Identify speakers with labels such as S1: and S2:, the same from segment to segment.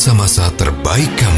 S1: masa-masa terbaik kamu.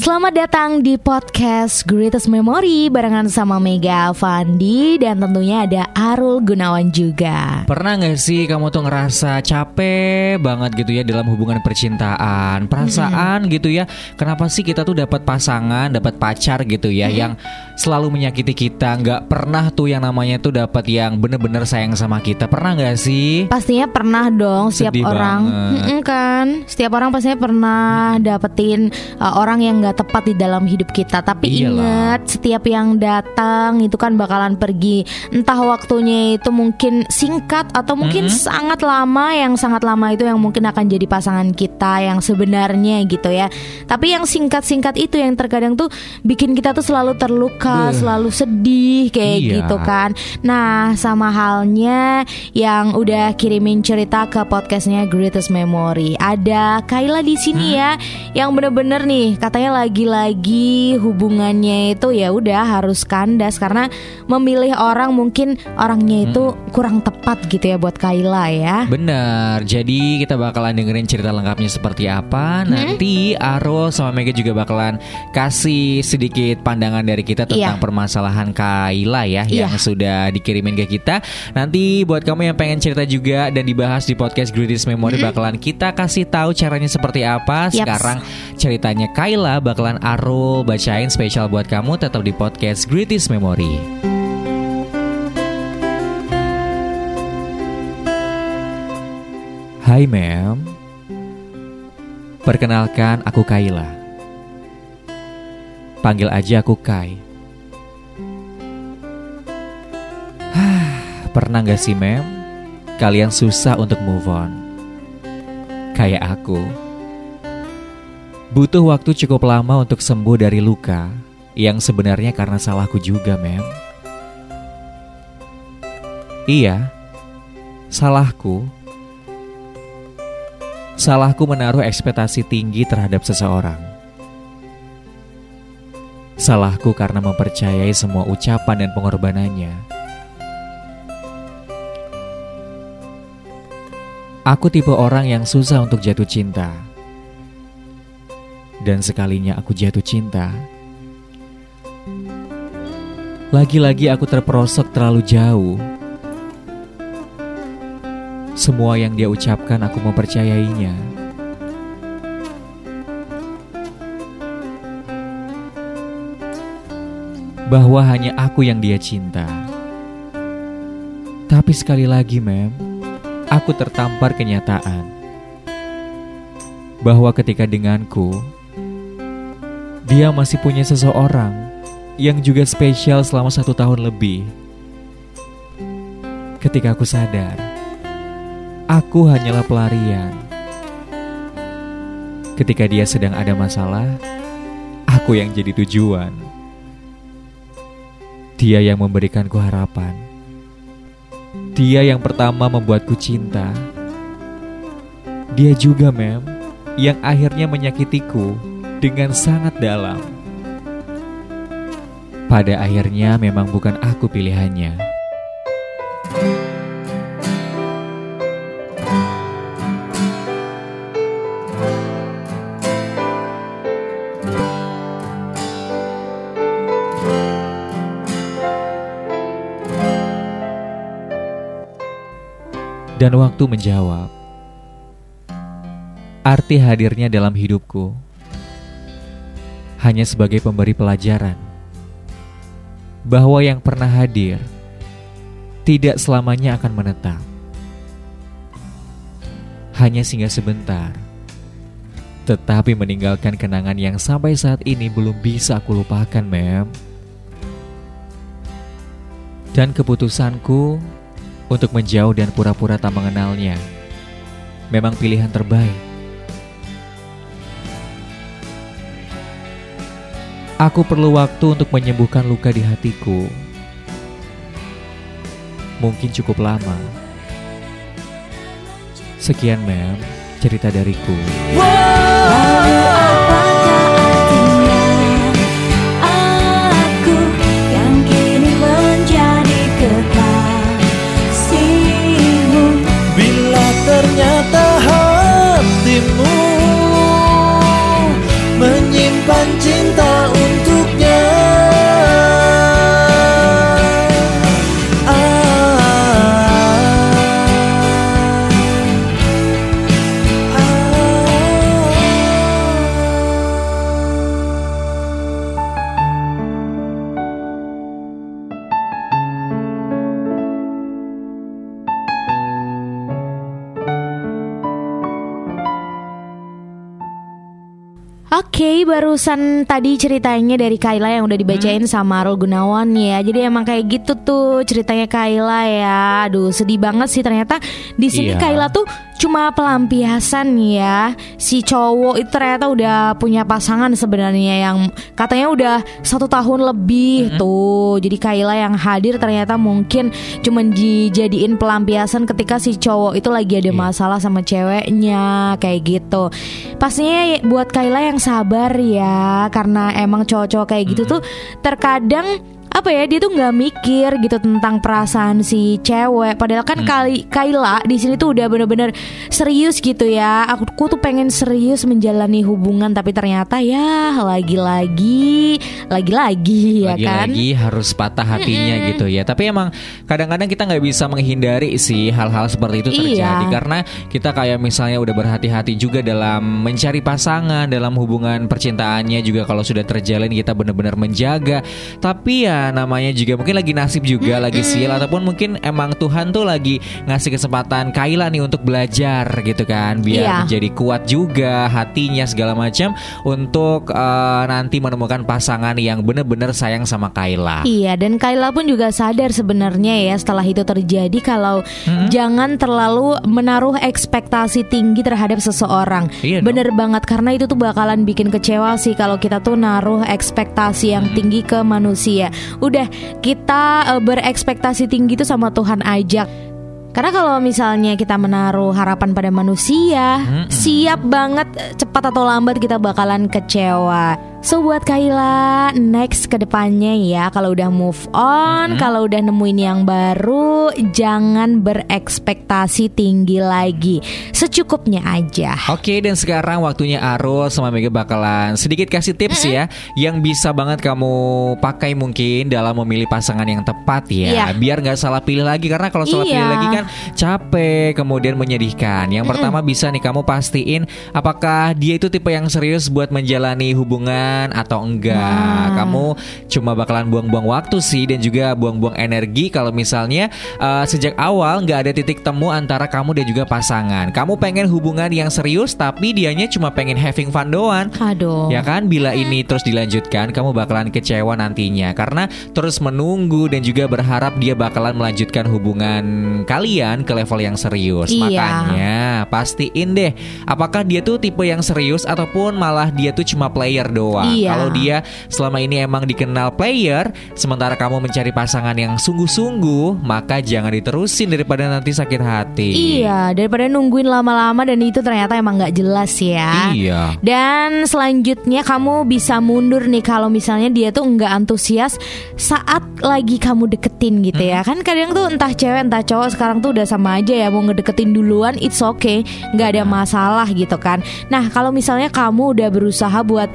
S2: Selamat datang di podcast Greatest Memory barengan sama Mega Fandi dan tentunya ada Arul Gunawan juga.
S3: Pernah gak sih kamu tuh ngerasa capek banget gitu ya dalam hubungan percintaan, perasaan gitu ya? Kenapa sih kita tuh dapat pasangan, dapat pacar gitu ya yang selalu menyakiti kita, nggak pernah tuh yang namanya tuh dapat yang bener-bener sayang sama kita. Pernah gak sih?
S2: Pastinya pernah dong setiap
S3: Sedih
S2: orang, kan? Setiap orang pastinya pernah dapetin uh, orang yang nggak tepat di dalam hidup kita. Tapi
S3: Iyalah.
S2: ingat, setiap yang datang itu kan bakalan pergi. Entah waktunya itu mungkin singkat atau mungkin
S3: Mm-mm.
S2: sangat lama. Yang sangat lama itu yang mungkin akan jadi pasangan kita yang sebenarnya gitu ya. Tapi yang singkat-singkat itu yang terkadang tuh bikin kita tuh selalu terluka,
S3: Beuh.
S2: selalu sedih kayak
S3: Iya.
S2: gitu kan. Nah, sama halnya yang udah kirimin cerita ke podcastnya Greatest Memory. Ada Kaila di sini ya, yang bener-bener nih katanya lagi-lagi hubungannya itu ya udah harus kandas karena memilih orang mungkin orangnya itu kurang tepat gitu ya buat Kaila ya.
S3: Bener, jadi kita bakalan dengerin cerita lengkapnya seperti apa Nanti Aro sama Mega juga bakalan kasih sedikit pandangan dari kita tentang
S2: Iya.
S3: permasalahan Kaila ya
S2: Iya.
S3: Yang sudah dikirimin ke kita Nanti buat kamu yang pengen cerita juga dan dibahas di podcast Greatest Memory Bakalan kita kasih tahu caranya seperti apa
S2: Yaps.
S3: Sekarang ceritanya Kaila bakalan Aro bacain spesial buat kamu tetap di podcast Greatest Memory. Hai ma'am. Perkenalkan aku Kaila. Panggil aja aku Kai. Pernah gak sih ma'am? Kalian susah untuk move on. Kayak aku Butuh waktu cukup lama untuk sembuh dari luka Yang sebenarnya karena salahku juga ma'am Iya Salahku Salahku menaruh ekspektasi tinggi terhadap seseorang. Salahku karena mempercayai semua ucapan dan pengorbanannya. Aku tipe orang yang susah untuk jatuh cinta. Dan sekalinya aku jatuh cinta, lagi-lagi aku terperosok terlalu jauh. Semua yang dia ucapkan aku mempercayainya. Bahwa hanya aku yang dia cinta. Tapi sekali lagi, mem, aku tertampar kenyataan bahwa ketika denganku, dia masih punya seseorang yang juga spesial selama satu tahun lebih. Ketika aku sadar, Aku hanyalah pelarian. Ketika dia sedang ada masalah, aku yang jadi tujuan. Dia yang memberikanku harapan. Dia yang pertama membuatku cinta. Dia juga, mem, yang akhirnya menyakitiku dengan sangat dalam. Pada akhirnya memang bukan aku pilihannya. Dan waktu menjawab, arti hadirnya dalam hidupku hanya sebagai pemberi pelajaran bahwa yang pernah hadir tidak selamanya akan menetap. Hanya singgah sebentar, tetapi meninggalkan kenangan yang sampai saat ini belum bisa aku lupakan, mem. Dan keputusanku untuk menjauh dan pura-pura tak mengenalnya memang pilihan terbaik. Aku perlu waktu untuk menyembuhkan luka di hatiku. Mungkin cukup lama. Sekian mem cerita dariku.
S4: Lalu
S2: barusan tadi ceritanya dari Kaila yang udah dibacain sama Arul Gunawan ya. Jadi emang kayak gitu tuh ceritanya Kaila ya. Aduh, sedih banget sih ternyata di sini
S3: Iya.
S2: Kaila tuh cuma pelampiasan ya. Si cowok itu ternyata udah punya pasangan sebenarnya yang katanya udah satu tahun lebih tuh. Jadi Kaila yang hadir ternyata mungkin cuman dijadiin pelampiasan ketika si cowok itu lagi ada
S3: Iya.
S2: masalah sama ceweknya kayak gitu. Pastinya ya buat Kaila yang sabar ya karena emang cowok-cowok kayak gitu tuh terkadang apa ya dia tuh nggak mikir gitu tentang perasaan si cewek padahal kan kali Kaila di sini tuh udah bener-bener serius gitu ya aku, aku tuh pengen serius menjalani hubungan tapi ternyata ya lagi-lagi lagi-lagi ya kan
S3: Lagi-lagi harus patah hatinya gitu ya. Tapi emang kadang-kadang kita nggak bisa menghindari sih hal-hal seperti itu terjadi
S2: Iya.
S3: karena kita kayak misalnya udah berhati-hati juga dalam mencari pasangan dalam hubungan percintaannya juga kalau sudah terjalin kita benar-benar menjaga. Tapi ya namanya juga mungkin lagi nasib juga lagi sial ataupun mungkin emang Tuhan tuh lagi ngasih kesempatan Kaila nih untuk belajar gitu kan biar
S2: Iya.
S3: menjadi kuat juga hatinya segala macam untuk eh, nanti menemukan pasangan yang benar-benar sayang sama Kaila.
S2: Iya dan Kayla pun juga sadar sebenarnya ya setelah itu terjadi kalau
S3: Hmm?
S2: jangan terlalu menaruh ekspektasi tinggi terhadap seseorang.
S3: Iya dong.
S2: Bener banget karena itu tuh bakalan bikin kecewa sih kalau kita tuh naruh ekspektasi yang
S3: Hmm.
S2: tinggi ke manusia. Udah kita eh, berekspektasi tinggi tuh sama Tuhan aja. Karena kalau misalnya kita menaruh harapan pada manusia,
S3: Hmm.
S2: siap banget cepat atau lambat kita bakalan kecewa. So buat Kaila, next ke depannya ya kalau udah move on,
S3: Hmm.
S2: kalau udah nemuin yang baru, jangan berekspektasi tinggi lagi. Secukupnya aja.
S3: Oke dan sekarang waktunya Arul sama Mega bakalan sedikit kasih tips ya yang bisa banget kamu pakai mungkin dalam memilih pasangan yang tepat ya
S2: Iya.
S3: biar nggak salah pilih lagi karena kalau salah
S2: Iya.
S3: pilih lagi kan capek kemudian menyedihkan. Yang pertama bisa nih kamu pastiin apakah dia itu tipe yang serius buat menjalani hubungan atau enggak.
S2: Nah.
S3: Kamu cuma bakalan buang-buang waktu sih dan juga buang-buang energi kalau misalnya eh, sejak awal nggak ada titik temu antara kamu dan juga pasangan. Kamu pengen hubungan yang serius tapi dianya cuma pengen having fun doang.
S2: Aduh.
S3: Ya kan, bila ini terus dilanjutkan, kamu bakalan kecewa nantinya karena terus menunggu dan juga berharap dia bakalan melanjutkan hubungan kalian ke level yang serius.
S2: Iya.
S3: Makanya pastiin deh, apakah dia tuh tipe yang serius ataupun malah dia tuh cuma player doang.
S2: Iya.
S3: Kalau dia selama ini emang dikenal player, sementara kamu mencari pasangan yang sungguh-sungguh, maka jangan diterusin daripada nanti sakit hati.
S2: Iya, daripada nungguin lama-lama dan itu ternyata emang nggak jelas ya.
S3: Iya.
S2: Dan selanjutnya kamu bisa mundur nih kalau misalnya dia tuh nggak antusias saat lagi kamu deketin gitu ya. Kan kadang tuh entah cewek entah cowok sekarang tuh udah sama aja ya mau ngedeketin duluan it's okay, nggak ada masalah gitu kan. Nah, kalau misalnya kamu udah berusaha buat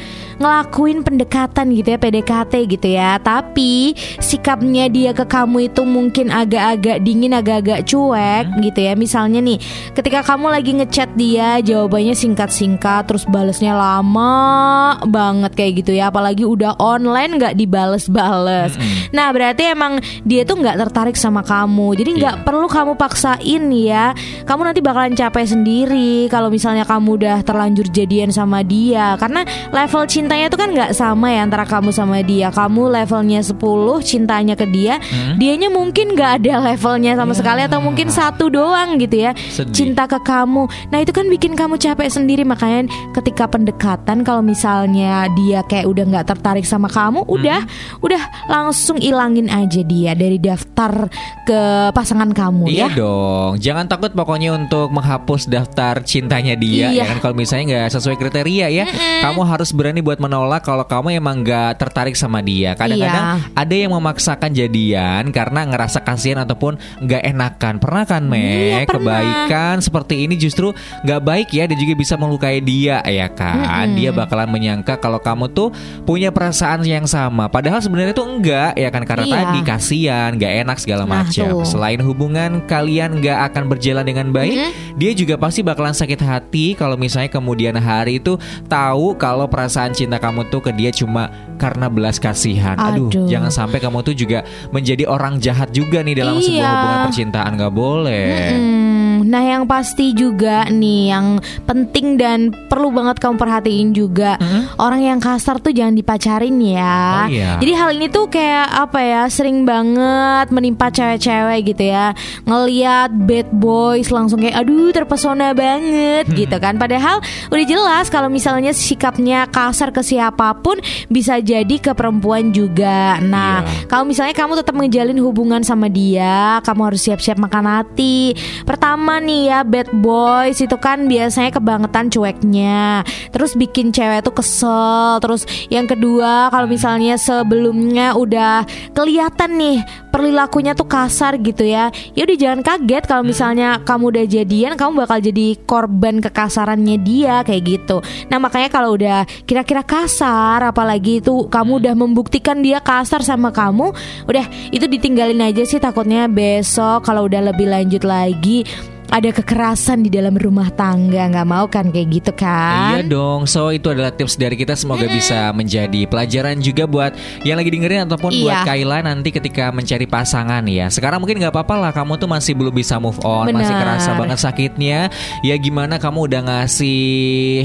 S2: ngelakuin pendekatan gitu ya, PDKT gitu ya, tapi sikapnya dia ke kamu itu mungkin agak-agak dingin, agak-agak cuek gitu ya. Misalnya nih, ketika kamu lagi ngechat dia, jawabannya singkat-singkat, terus balesnya lama banget kayak gitu ya. Apalagi udah online nggak dibales-bales. Nah berarti emang dia tuh nggak tertarik sama kamu. Jadi nggak perlu kamu paksain ya. Kamu nanti bakalan capek sendiri kalau misalnya kamu udah terlanjur jadian sama dia. Karena level cintanya cintanya itu kan nggak sama ya antara kamu sama dia. Kamu levelnya 10 cintanya ke dia,
S3: Hmm?
S2: dianya mungkin nggak ada levelnya sama sekali atau mungkin satu doang gitu ya.
S3: Ya. Sedih.
S2: Cinta ke kamu. Nah, itu kan bikin kamu capek sendiri makanya ketika pendekatan kalau misalnya dia kayak udah nggak tertarik sama kamu, udah udah langsung ilangin aja dia dari daftar ke pasangan kamu
S3: Iya
S2: ya.
S3: dong, jangan takut pokoknya untuk menghapus daftar cintanya dia
S2: Iya.
S3: ya kan kalau misalnya nggak sesuai kriteria ya, kamu harus berani buat menolak kalau kamu emang nggak tertarik sama dia. Kadang-kadang
S2: Iya.
S3: ada yang memaksakan jadian karena ngerasa kasihan ataupun nggak enakan. Pernah kan
S2: Iya,
S3: Mek?
S2: pernah.
S3: Kebaikan seperti ini justru nggak baik ya dan juga bisa melukai dia ya kan. Dia bakalan menyangka kalau kamu tuh punya perasaan yang sama. Padahal sebenarnya tuh enggak ya kan karena
S2: Iya.
S3: tadi kasihan, nggak enak segala
S2: Nah,
S3: macam. Selain hubungan kalian nggak akan berjalan dengan baik, dia juga pasti bakalan sakit hati kalau misalnya kemudian hari itu tahu kalau perasaan cinta kamu tuh ke dia cuma karena belas kasihan. Aduh,
S2: Aduh.
S3: jangan sampai kamu tuh juga menjadi orang jahat juga nih dalam sebuah
S2: Iya.
S3: hubungan percintaan nggak boleh.
S2: Hmm, nah yang pasti juga nih yang penting dan perlu banget kamu perhatiin juga orang yang kasar tuh jangan dipacarin ya.
S3: Oh, iya.
S2: Jadi hal ini tuh kayak apa ya sering banget menimpa cewek-cewek gitu ya ngeliat bad boys langsung kayak aduh terpesona banget gitu kan. Padahal udah jelas kalau misalnya sikapnya kasar ke siapa pun bisa jadi ke perempuan juga. Nah
S3: Iya.
S2: kalau misalnya kamu tetap menjalin hubungan sama dia, kamu harus siap-siap makan hati. Pertama nih ya, bad boys itu kan biasanya kebangetan cueknya. Terus bikin cewek tuh kesel. Terus yang kedua, kalau misalnya sebelumnya udah kelihatan nih perilakunya tuh kasar gitu ya. Ya udah jangan kaget kalau misalnya kamu udah jadian, kamu bakal jadi korban kekasarannya dia kayak gitu. Nah, makanya kalau udah kira-kira kasar apalagi itu kamu udah membuktikan dia kasar sama kamu, udah itu ditinggalin aja sih takutnya besok kalau udah lebih lanjut lagi ada kekerasan di dalam rumah tangga nggak mau kan kayak gitu
S3: Iya
S2: kan?
S3: dong, so itu adalah tips dari kita semoga bisa menjadi pelajaran juga buat yang lagi dengerin ataupun buat
S2: Iya.
S3: Kaila nanti ketika mencari pasangan ya. Sekarang mungkin nggak apa-apa lah, kamu tuh masih belum bisa move on, masih
S2: Benar.
S3: kerasa banget sakitnya. Ya gimana kamu udah ngasih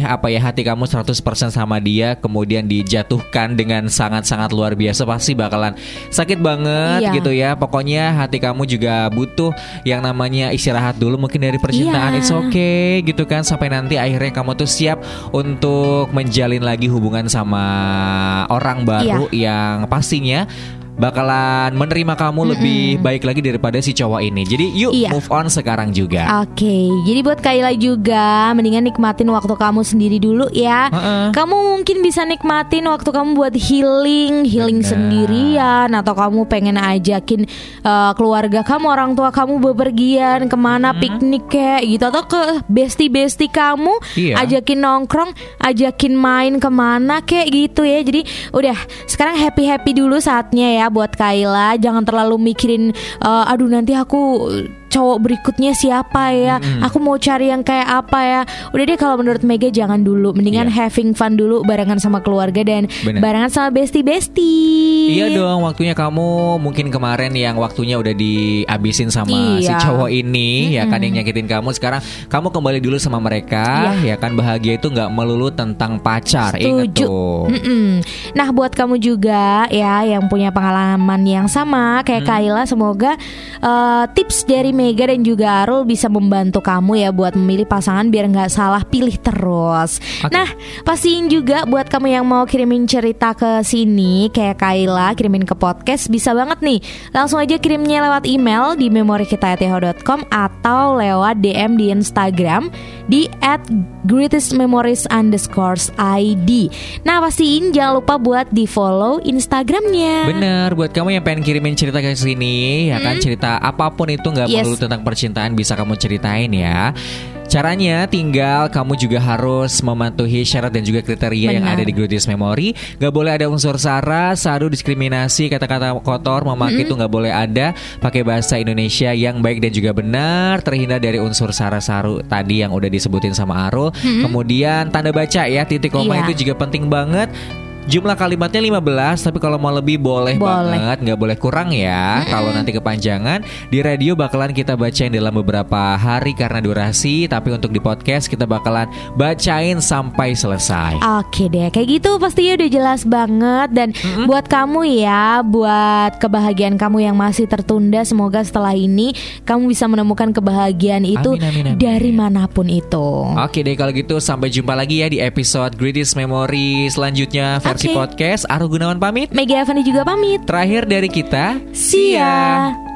S3: apa ya hati kamu 100% sama dia, kemudian dijatuhkan dengan sangat-sangat luar biasa pasti bakalan sakit banget
S2: Iya.
S3: gitu ya. Pokoknya hati kamu juga butuh yang namanya istirahat dulu mungkin dari percintaan.
S2: Iya.
S3: It's okay gitu kan sampai nanti akhirnya kamu tuh siap untuk menjalin lagi hubungan sama orang baru yang pastinya bakalan menerima kamu lebih baik lagi daripada si cowok ini. Jadi yuk
S2: Iya.
S3: move on sekarang juga.
S2: Oke, jadi buat Kaila juga mendingan nikmatin waktu kamu sendiri dulu ya.
S3: Heeh.
S2: Kamu mungkin bisa nikmatin waktu kamu buat healing, healing
S3: Benar.
S2: sendirian atau kamu pengen ajakin uh, keluarga kamu, orang tua kamu bepergian ke mana piknik kayak gitu atau ke bestie-bestie kamu,
S3: Iya.
S2: ajakin nongkrong, ajakin main ke mana kayak gitu ya. Jadi udah sekarang happy happy dulu saatnya ya buat Kaila. Jangan terlalu mikirin, uh, aduh nanti aku cowok berikutnya siapa ya? Aku mau cari yang kayak apa ya? Udah deh kalau menurut Mega jangan dulu, mendingan
S3: Iya.
S2: having fun dulu barengan sama keluarga dan
S3: Bener.
S2: barengan sama bestie-bestie.
S3: Iya dong, waktunya kamu mungkin kemarin yang waktunya udah dihabisin sama si
S2: Iya.
S3: cowok ini, ya kan yang nyakitin kamu. Sekarang kamu kembali dulu sama mereka, ya kan bahagia itu nggak melulu tentang pacar. Ingat
S2: Setuju.
S3: tuh.
S2: Mm-mm. Nah buat kamu juga ya yang punya pengalaman yang sama kayak
S3: Hmm.
S2: Kaila semoga uh, tips dari Mega dan juga Arul bisa membantu kamu ya buat memilih pasangan biar nggak salah pilih terus.
S3: Oke.
S2: Nah pastiin juga buat kamu yang mau kirimin cerita ke sini kayak Kaila kirimin ke podcast bisa banget nih langsung aja kirimnya lewat email di memorikita@yahoo.com atau lewat DM di Instagram di at greatest memories underscores ID. Nah pastiin jangan lupa buat di follow Instagramnya.
S3: Bener, buat kamu yang pengen kirimin cerita ke sini, ya kan cerita apa pun itu nggak
S2: Yes.
S3: Melulu tentang percintaan bisa kamu ceritain ya. Caranya tinggal kamu juga harus mematuhi syarat dan juga kriteria yang
S2: Benar.
S3: ada di Greatest Memory. Gak boleh ada unsur sara, sadu, diskriminasi, kata-kata kotor, memaki itu nggak boleh ada. Pakai bahasa Indonesia yang baik dan juga benar, terhindar dari unsur sara saru tadi yang udah disebutin sama Arul. Kemudian tanda baca ya, titik koma
S2: Iya.
S3: itu juga penting banget. Jumlah kalimatnya 15 Tapi kalau mau lebih boleh,
S2: Boleh.
S3: banget Nggak boleh kurang ya Kalau nanti kepanjangan Di radio bakalan kita bacain dalam beberapa hari Karena durasi Tapi untuk di podcast kita bakalan bacain sampai selesai
S2: Oke deh, kayak gitu pastinya udah jelas banget dan buat kamu ya, buat kebahagiaan kamu yang masih tertunda, semoga setelah ini kamu bisa menemukan kebahagiaan itu
S3: Amin, amin, amin.
S2: dari mana pun itu.
S3: Oke deh kalau gitu sampai jumpa lagi ya di episode Greatest Memory selanjutnya versi Podcast Aru Gunawan pamit
S2: Mega Evani juga pamit.
S3: Terakhir dari kita
S2: See ya.